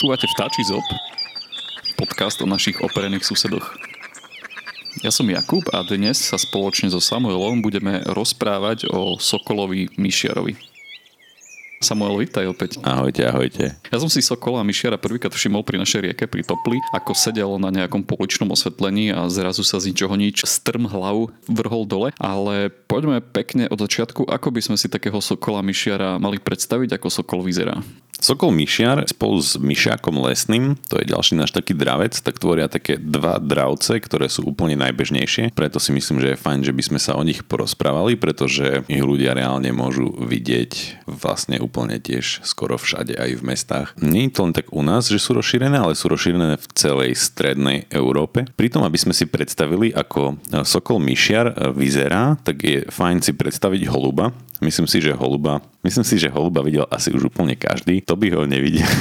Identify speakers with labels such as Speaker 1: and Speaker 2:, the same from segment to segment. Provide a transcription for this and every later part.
Speaker 1: Počúvate Vtáči zob, podcast o našich operených susedoch. Ja som Jakub a dnes sa spoločne so Samuelom budeme rozprávať o Sokolovi Myšiarovi. Samuel, vítaj opäť.
Speaker 2: Ahojte, ahojte.
Speaker 1: Ja som si Sokola a Myšiara prvýkrát všimol pri našej rieke pri Topli, ako sedel na nejakom poličnom osvetlení a zrazu sa z ničoho nič strm hlavu vrhol dole, ale poďme pekne od začiatku, ako by sme si takého Sokola Myšiara mali predstaviť, ako Sokol vyzerá.
Speaker 2: Sokol myšiar spolu s myšiakom lesným, to je ďalší náš taký dravec, tak tvoria také dva dravce, ktoré sú úplne najbežnejšie. Preto si myslím, že je fajn, že by sme sa o nich porozprávali, pretože ich ľudia reálne môžu vidieť vlastne úplne tiež skoro všade aj v mestách. Nie je to len tak u nás, že sú rozšírené, ale sú rozšírené v celej strednej Európe. Pritom, aby sme si predstavili, ako sokol myšiar vyzerá, tak je fajn si predstaviť holuba, Myslím si, že holuba, myslím si, že holuba videl asi už úplne každý. To by ho nevidel.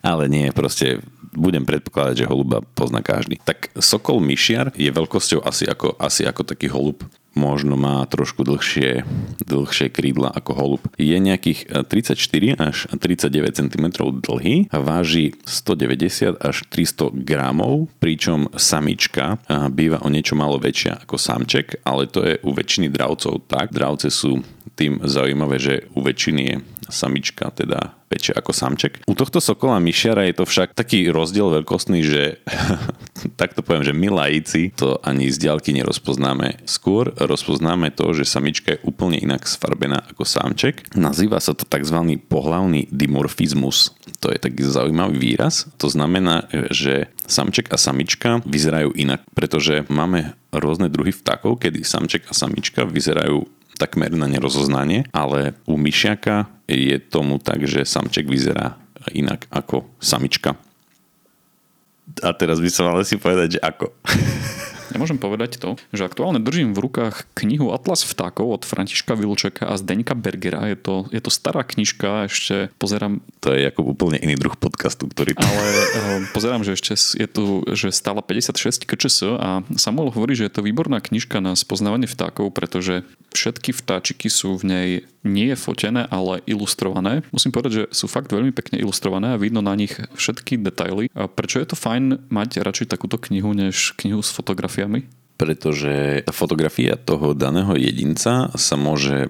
Speaker 2: Ale nie, proste budem predpokladať, že holuba pozná každý. Tak sokol myšiar je veľkosťou asi ako, asi ako taký holub možno má trošku dlhšie, dlhšie krídla ako holub. Je nejakých 34 eh, až 39 cm dlhý a váži 190 až 300 gramov, pričom samička eh, býva o niečo malo väčšia ako samček, ale to je u väčšiny dravcov tak. Dravce sú tým zaujímavé, že u väčšiny je samička teda väčšia ako samček. U tohto sokola myšiara je to však taký rozdiel veľkostný, že takto poviem, že my laici to ani z diaľky nerozpoznáme. Skôr rozpoznáme to, že samička je úplne inak sfarbená ako samček. Nazýva sa to tzv. pohlavný dimorfizmus. To je taký zaujímavý výraz. To znamená, že samček a samička vyzerajú inak, pretože máme rôzne druhy vtákov, kedy samček a samička vyzerajú takmer na nerozoznanie, ale u myšiaka je tomu tak, že samček vyzerá inak ako samička. A teraz by som mal si povedať, že ako.
Speaker 1: Ja môžem povedať to, že aktuálne držím v rukách knihu Atlas vtákov od Františka Vilčeka a Zdeňka Bergera. Je to, je to stará knižka, ešte pozerám...
Speaker 2: To je ako úplne iný druh podcastu, ktorý...
Speaker 1: Ale uh, pozerám, že ešte je tu, že stála 56 KČS a Samuel hovorí, že je to výborná knižka na spoznávanie vtákov, pretože všetky vtáčiky sú v nej nie fotené, ale ilustrované. Musím povedať, že sú fakt veľmi pekne ilustrované a vidno na nich všetky detaily. A prečo je to fajn mať radšej takúto knihu, než knihu s fotografiami?
Speaker 2: pretože tá fotografia toho daného jedinca sa môže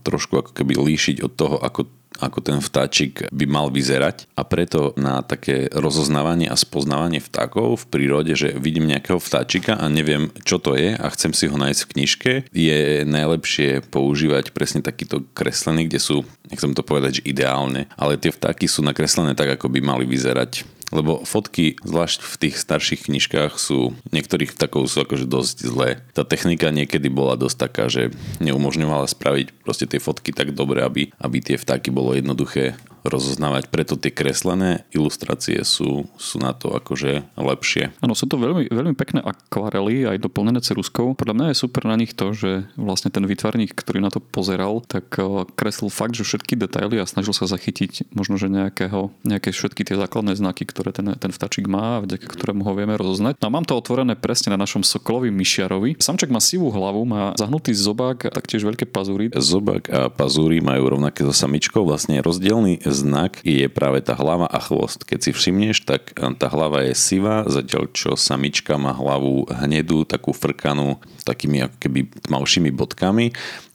Speaker 2: trošku ako keby líšiť od toho, ako ako ten vtáčik by mal vyzerať. A preto na také rozoznávanie a spoznávanie vtákov v prírode, že vidím nejakého vtáčika a neviem, čo to je a chcem si ho nájsť v knižke, je najlepšie používať presne takýto kreslený, kde sú, nechcem to povedať, že ideálne, ale tie vtáky sú nakreslené tak, ako by mali vyzerať. Lebo fotky, zvlášť v tých starších knižkách sú, niektorých takov sú akože dosť zlé. Tá technika niekedy bola dosť taká, že neumožňovala spraviť proste tie fotky tak dobre, aby, aby tie vtáky bolo jednoduché rozoznávať. Preto tie kreslené ilustrácie sú, sú na to akože lepšie.
Speaker 1: Áno, sú to veľmi, veľmi pekné akvarely, aj doplnené ceruskou. Podľa mňa je super na nich to, že vlastne ten výtvarník, ktorý na to pozeral, tak eh, kreslil fakt, že všetky detaily a snažil sa zachytiť možno, že nejakého, nejaké všetky tie základné znaky, ktoré ten, ten vtačík má, vďaka ktorému ho vieme rozoznať. No a mám to otvorené presne na našom sokolovi myšiarovi. Samček má sivú hlavu, má zahnutý zobák a taktiež veľké pazúry.
Speaker 2: Zobák a pazúry majú rovnaké so samičkou, vlastne rozdielný znak je práve tá hlava a chvost. Keď si všimneš, tak eh, tá hlava je sivá, zatiaľ čo samička má hlavu hnedú, takú frkanú takými ako keby tmavšími bodkami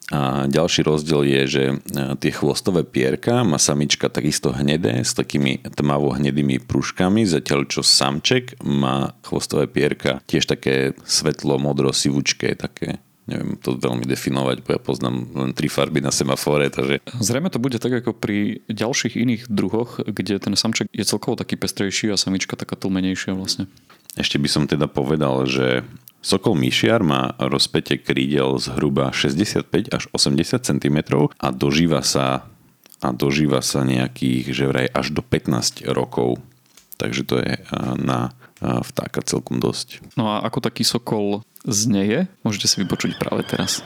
Speaker 2: a ďalší rozdiel je, že eh, tie chvostové pierka má samička takisto hnedé s takými tmavo hnedými prúžkami, zatiaľ čo samček má chvostové pierka tiež také svetlo modro sivučké, také neviem to veľmi definovať, bo ja poznám len tri farby na semafore, takže...
Speaker 1: Zrejme to bude tak ako pri ďalších iných druhoch, kde ten samček je celkovo taký pestrejší a samička taká tlmenejšia vlastne.
Speaker 2: Ešte by som teda povedal, že Sokol myšiar má rozpätie krídel zhruba 65 až 80 cm a dožíva sa a dožíva sa nejakých, že vraj až do 15 rokov. Takže to je na vtáka celkom dosť.
Speaker 1: No a ako taký sokol znieje, môžete si vypočuť práve teraz.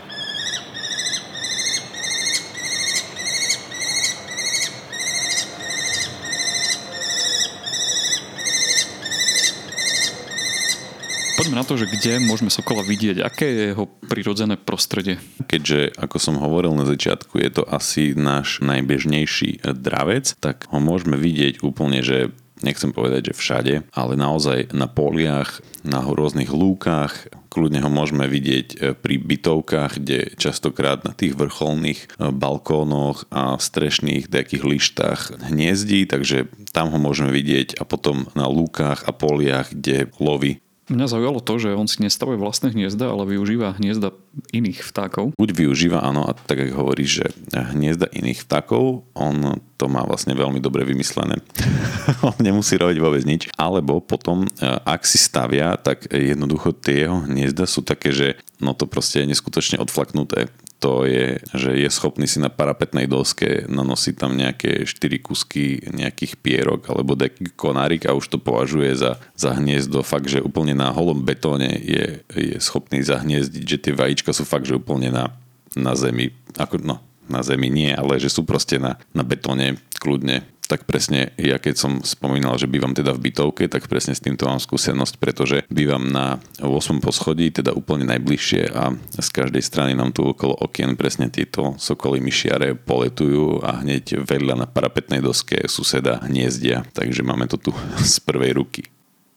Speaker 1: Poďme na to, že kde môžeme Sokola vidieť, aké je jeho prirodzené prostredie.
Speaker 2: Keďže, ako som hovoril na začiatku, je to asi náš najbežnejší dravec, tak ho môžeme vidieť úplne, že nechcem povedať, že všade, ale naozaj na poliach, na rôznych lúkach, kľudne ho môžeme vidieť e, pri bytovkách, kde častokrát na tých vrcholných e, balkónoch a strešných nejakých lištách hniezdí, takže tam ho môžeme vidieť a potom na lúkach a poliach, kde loví
Speaker 1: Mňa zaujalo to, že on si nestavuje vlastné hniezda, ale využíva hniezda iných vtákov.
Speaker 2: Buď využíva, áno, a tak ako hovoríš, že hniezda iných vtákov, on to má vlastne veľmi dobre vymyslené. on nemusí robiť vôbec nič. Alebo potom, e, ak si stavia, tak jednoducho tie jeho hniezda sú také, že no to proste je neskutočne odflaknuté to je, že je schopný si na parapetnej doske nanosiť tam nejaké 4 kusky nejakých pierok alebo deký konárik a už to považuje za, za hniezdo. Fakt, že úplne na holom betóne je, je schopný zahniezdiť, že tie vajíčka sú fakt, že úplne na, na zemi, ako, no, na zemi nie, ale že sú proste na, na betóne kľudne tak presne ja keď som spomínal, že bývam teda v bytovke, tak presne s týmto mám skúsenosť, pretože bývam na 8. poschodí, teda úplne najbližšie a z každej strany nám tu okolo okien presne tieto sokoly myšiare poletujú a hneď vedľa na parapetnej doske suseda hniezdia, takže máme to tu z prvej ruky.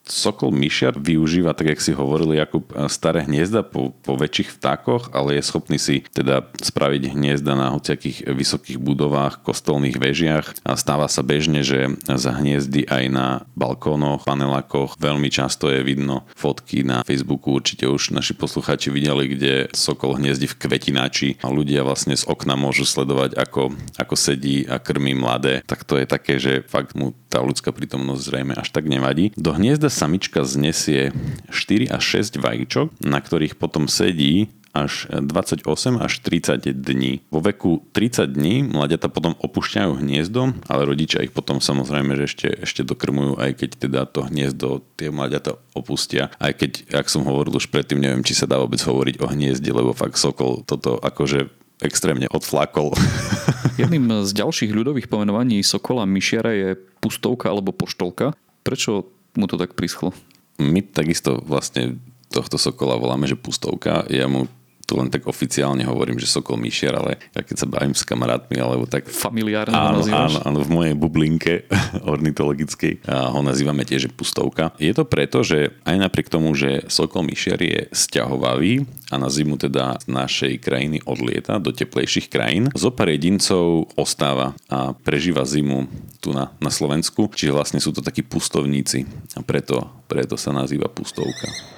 Speaker 2: Sokol myšiar využíva, tak jak si hovorili, ako staré hniezda po, po väčších vtákoch, ale je schopný si teda spraviť hniezda na hociakých vysokých budovách, kostolných vežiach a stáva sa bežne, že za hniezdy aj na balkónoch, panelákoch veľmi často je vidno fotky na Facebooku, určite už naši poslucháči videli, kde sokol hniezdi v kvetináči a ľudia vlastne z okna môžu sledovať, ako, ako sedí a krmí mladé. Tak to je také, že fakt mu tá ľudská prítomnosť zrejme až tak nevadí. Do hniezda samička znesie 4 až 6 vajíčok, na ktorých potom sedí až 28 až 30 dní. Vo veku 30 dní mladiata potom opúšťajú hniezdo, ale rodičia ich potom samozrejme, že ešte, ešte dokrmujú, aj keď teda to hniezdo tie mladiata opustia. Aj keď, ak som hovoril už predtým, neviem, či sa dá vôbec hovoriť o hniezde, lebo fakt sokol toto akože extrémne odflakol.
Speaker 1: Jedným z ďalších ľudových pomenovaní sokola myšiara je pustovka alebo poštolka. Prečo mu to tak prischlo?
Speaker 2: My takisto vlastne tohto sokola voláme, že pustovka. Ja mu tu len tak oficiálne hovorím, že Sokol Myšiar, ale ja keď sa bavím s kamarátmi, alebo tak...
Speaker 1: Familiárne
Speaker 2: áno, áno, áno, v mojej bublinke ornitologickej ho nazývame tiež pustovka. Je to preto, že aj napriek tomu, že Sokol Myšiar je sťahovavý a na zimu teda z našej krajiny odlieta do teplejších krajín, zo pár jedincov ostáva a prežíva zimu tu na, na Slovensku, čiže vlastne sú to takí pustovníci a preto, preto sa nazýva pustovka.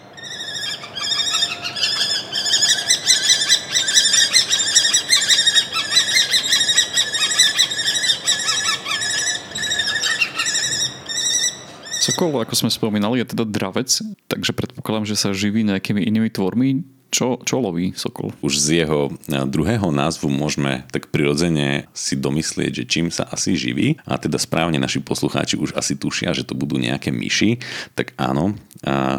Speaker 1: Sokol, ako sme spomínali, je teda dravec, takže predpokladám, že sa živí nejakými inými tvormi. Čo, čo loví sokol?
Speaker 2: Už z jeho eh, druhého názvu môžeme tak prirodzene si domyslieť, že čím sa asi živí. A teda správne naši poslucháči už asi tušia, že to budú nejaké myši. Tak áno,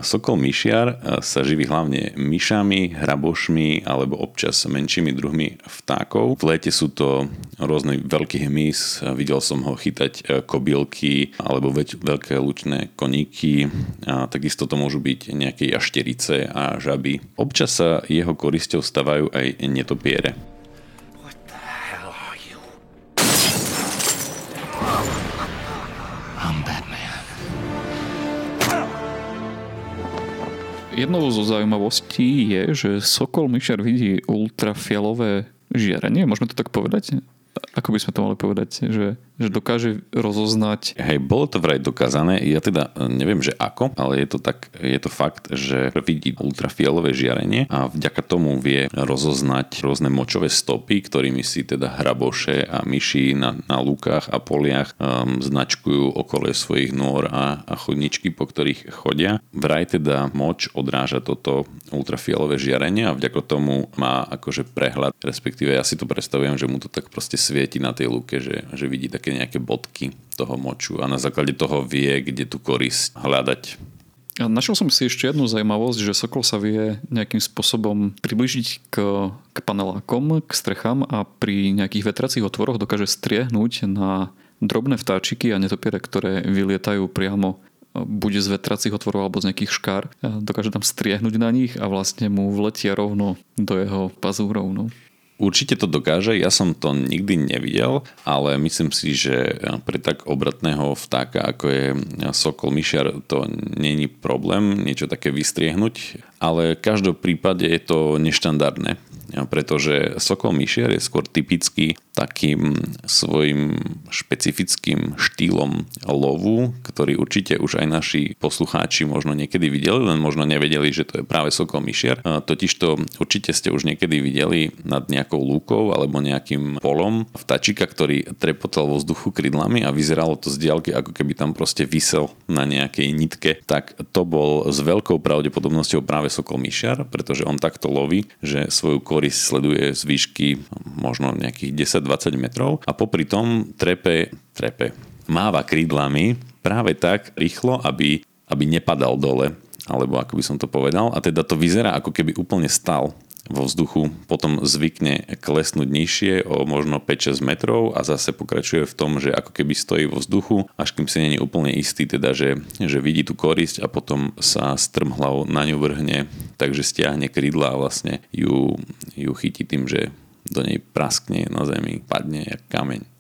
Speaker 2: sokol myšiar eh, sa živí hlavne myšami, hrabošmi alebo občas menšími druhmi vtákov. V lete sú to rôzne veľký hmyz, videl som ho chytať eh, kobylky alebo veľké lučné koníky. Takisto to môžu byť nejaké jašterice a žaby. Občas sa jeho korisťou stavajú aj netopiere.
Speaker 1: Jednou zo zaujímavostí je, že Sokol myšar vidí ultrafialové žiarenie, môžeme to tak povedať? Ako by sme to mali povedať? Že že dokáže rozoznať.
Speaker 2: Hej, bolo to vraj dokázané, ja teda e, neviem, že ako, ale je to tak, je to fakt, že vidí ultrafialové žiarenie a vďaka tomu vie rozoznať rôzne močové stopy, ktorými si teda hraboše a myši na, na lúkach a poliach um, značkujú okolie svojich nôr a, a chodničky, po ktorých chodia. Vraj teda moč odráža toto ultrafialové žiarenie a vďaka tomu má akože prehľad, respektíve ja si to predstavujem, že mu to tak proste svieti na tej lúke, že, že vidí také také nejaké bodky toho moču a na základe toho vie, kde tú korisť hľadať.
Speaker 1: A našiel som si ešte jednu zaujímavosť, že Sokol sa vie nejakým spôsobom približiť k, k panelákom, k strechám a pri nejakých vetracích otvoroch dokáže striehnúť na drobné vtáčiky a netopiere, ktoré vylietajú priamo buď z vetracích otvorov alebo z nejakých škár. Dokáže tam striehnúť na nich a vlastne mu vletia rovno do jeho pazúrov. No.
Speaker 2: Určite to dokáže, ja som to nikdy nevidel, ale myslím si, že pre tak obratného vtáka, ako je sokol myšiar, to není problém niečo také vystriehnúť, ale v každom prípade je to neštandardné pretože sokol myšiar je skôr typický takým svojim špecifickým štýlom lovu, ktorý určite už aj naši poslucháči možno niekedy videli, len možno nevedeli, že to je práve sokol myšiar. Totižto určite ste už niekedy videli nad nejakou lúkou alebo nejakým polom vtačika, ktorý trepotal vo vzduchu krydlami a vyzeralo to z diaľky, ako keby tam proste vysel na nejakej nitke, tak to bol s veľkou pravdepodobnosťou práve sokol myšiar, pretože on takto loví, že svoju korisť sleduje z výšky možno nejakých 10-20 metrov a popri tom trepe, trepe, máva krídlami práve tak rýchlo, aby, aby nepadal dole alebo ako by som to povedal. A teda to vyzerá, ako keby úplne stal vo vzduchu, potom zvykne klesnúť nižšie o možno 5-6 metrov a zase pokračuje v tom, že ako keby stojí vo vzduchu, až kým si není úplne istý, teda že, že vidí tú korisť a potom sa strmhlavou na ňu vrhne, takže stiahne krídla a vlastne ju, ju chytí tým, že do nej praskne na zemi, padne jak kameň.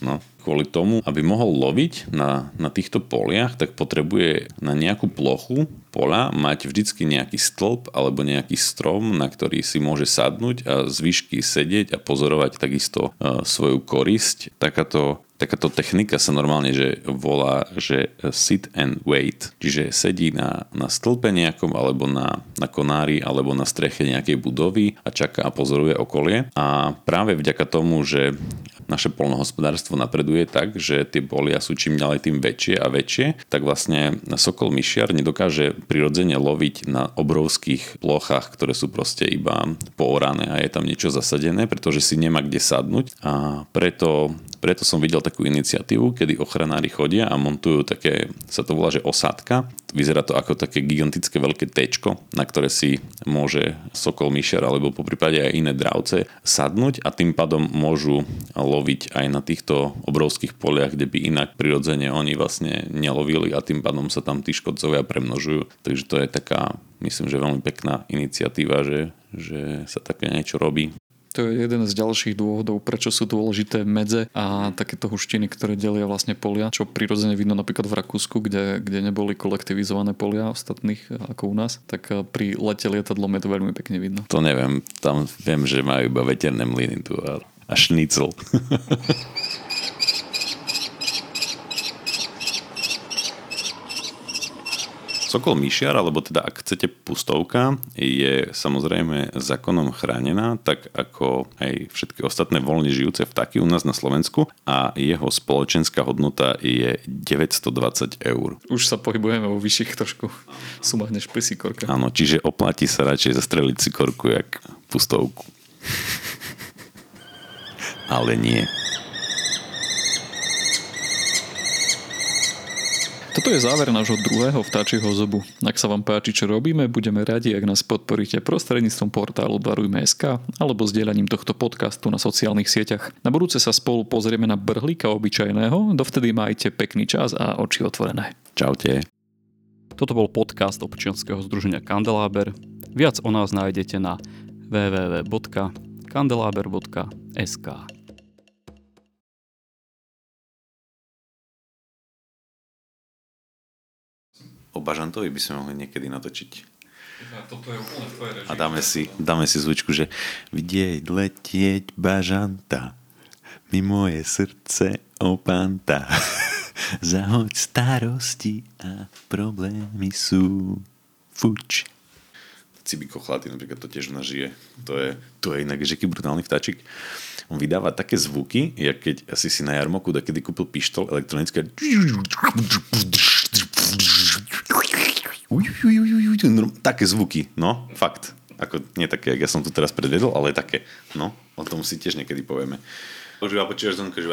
Speaker 2: No kvôli tomu, aby mohol loviť na, na týchto poliach, tak potrebuje na nejakú plochu pola mať vždycky nejaký stĺp alebo nejaký strom, na ktorý si môže sadnúť a z výšky sedieť a pozorovať takisto uh, svoju korisť. Takáto takáto technika sa normálne že volá, že sit and wait, čiže sedí na, na stĺpe nejakom alebo na, na konári alebo na streche nejakej budovy a čaká a pozoruje okolie. A práve vďaka tomu, že naše polnohospodárstvo napreduje tak, že tie polia sú čím ďalej tým väčšie a väčšie, tak vlastne sokol myšiar nedokáže prirodzene loviť na obrovských plochách, ktoré sú proste iba poorané a je tam niečo zasadené, pretože si nemá kde sadnúť. A preto preto som videl takú iniciatívu, kedy ochranári chodia a montujú také, sa to volá, že osádka. Vyzerá to ako také gigantické veľké tečko, na ktoré si môže sokol myšer alebo po prípade aj iné dravce sadnúť a tým pádom môžu loviť aj na týchto obrovských poliach, kde by inak prirodzene oni vlastne nelovili a tým pádom sa tam tí škodcovia premnožujú. Takže to je taká, myslím, že veľmi pekná iniciatíva, že, že sa také niečo robí.
Speaker 1: To je jeden z ďalších dôvodov, prečo sú dôležité medze a takéto huštiny, ktoré delia vlastne polia, čo prirodzene vidno napríklad v Rakúsku, kde, kde neboli kolektivizované polia ostatných ako u nás, tak pri lete lietadlom je to veľmi pekne vidno.
Speaker 2: To neviem, tam viem, že majú iba veterné mlyny tu a, a šnicl. Sokol myšiar, alebo teda ak chcete pustovka, je samozrejme zákonom chránená, tak ako aj všetky ostatné voľne žijúce vtáky u nás na Slovensku a jeho spoločenská hodnota je 920 eur.
Speaker 1: Už sa pohybujeme vo vyšších trošku sumách než pri sikorke.
Speaker 2: Áno, čiže oplatí sa radšej zastreliť sikorku jak pustovku. Ale nie.
Speaker 1: Toto je záver nášho druhého vtáčieho zobu. Ak sa vám páči, čo robíme, budeme radi, ak nás podporíte prostredníctvom portálu Darujme.sk alebo zdieľaním tohto podcastu na sociálnych sieťach. Na budúce sa spolu pozrieme na brhlíka obyčajného, dovtedy majte pekný čas a oči otvorené.
Speaker 2: Čaute.
Speaker 1: Toto bol podcast občianskeho združenia Kandeláber. Viac o nás nájdete na www.kandelaber.sk.
Speaker 2: o Bažantovi by sme mohli niekedy natočiť. A dáme si, dáme si zvučku, že vidieť letieť Bažanta mi moje srdce opanta. Zahoď starosti a problémy sú fuč. Cibiko chlaty, napríklad to tiež nažije. To je, to je inak, že aký brutálny vtáčik. On vydáva také zvuky, jak keď asi si na jarmoku kedy kúpil pištol elektronické také zvuky, no, fakt. Ako nie také, jak ja som tu teraz predvedol, ale také, no, o tom si tiež niekedy povieme. Počúva, počúvaš zvonko, že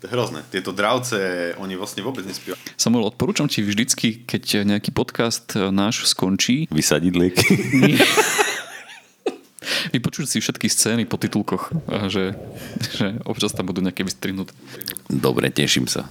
Speaker 2: to je hrozné. Tieto dravce, oni vlastne vôbec nespievajú.
Speaker 1: Samuel, odporúčam ti vždycky, keď nejaký podcast náš skončí.
Speaker 2: Vysadiť lieky.
Speaker 1: Vypočuť si všetky scény po titulkoch, že, že občas tam budú nejaké vystrihnuté.
Speaker 2: Dobre, teším sa.